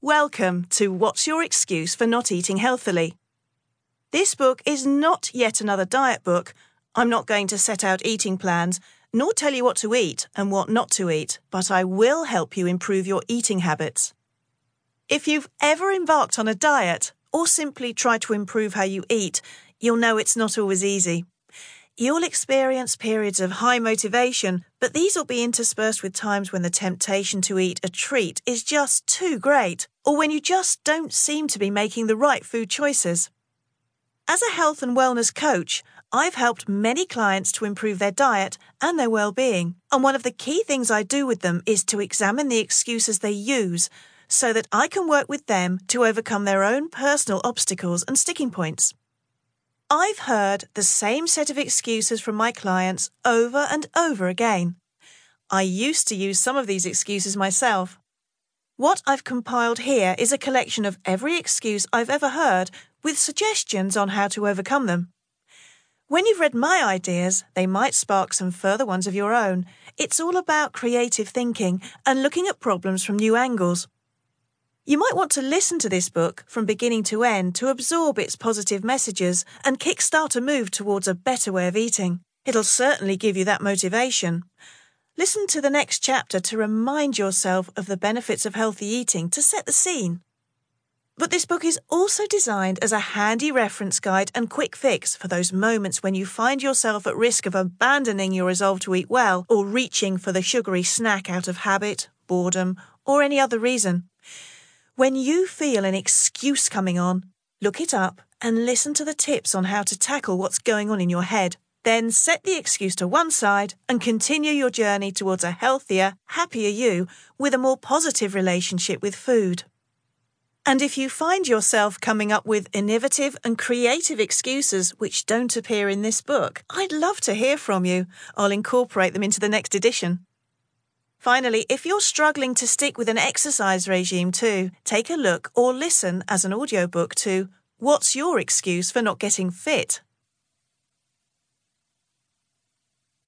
Welcome to What's Your Excuse for Not Eating Healthily? This book is not yet another diet book. I'm not going to set out eating plans, nor tell you what to eat and what not to eat, but I will help you improve your eating habits. If you've ever embarked on a diet or simply tried to improve how you eat, you'll know it's not always easy. You'll experience periods of high motivation, but these will be interspersed with times when the temptation to eat a treat is just too great, or when you just don't seem to be making the right food choices. As a health and wellness coach, I've helped many clients to improve their diet and their well-being. And one of the key things I do with them is to examine the excuses they use so that I can work with them to overcome their own personal obstacles and sticking points. I've heard the same set of excuses from my clients over and over again. I used to use some of these excuses myself. What I've compiled here is a collection of every excuse I've ever heard with suggestions on how to overcome them. When you've read my ideas, they might spark some further ones of your own. It's all about creative thinking and looking at problems from new angles. You might want to listen to this book from beginning to end to absorb its positive messages and kickstart a move towards a better way of eating. It'll certainly give you that motivation. Listen to the next chapter to remind yourself of the benefits of healthy eating to set the scene. But this book is also designed as a handy reference guide and quick fix for those moments when you find yourself at risk of abandoning your resolve to eat well or reaching for the sugary snack out of habit, boredom, or any other reason. When you feel an excuse coming on, look it up and listen to the tips on how to tackle what's going on in your head. Then set the excuse to one side and continue your journey towards a healthier, happier you with a more positive relationship with food. And if you find yourself coming up with innovative and creative excuses which don't appear in this book, I'd love to hear from you. I'll incorporate them into the next edition. Finally, if you're struggling to stick with an exercise regime too, take a look or listen as an audiobook to What's Your Excuse for Not Getting Fit?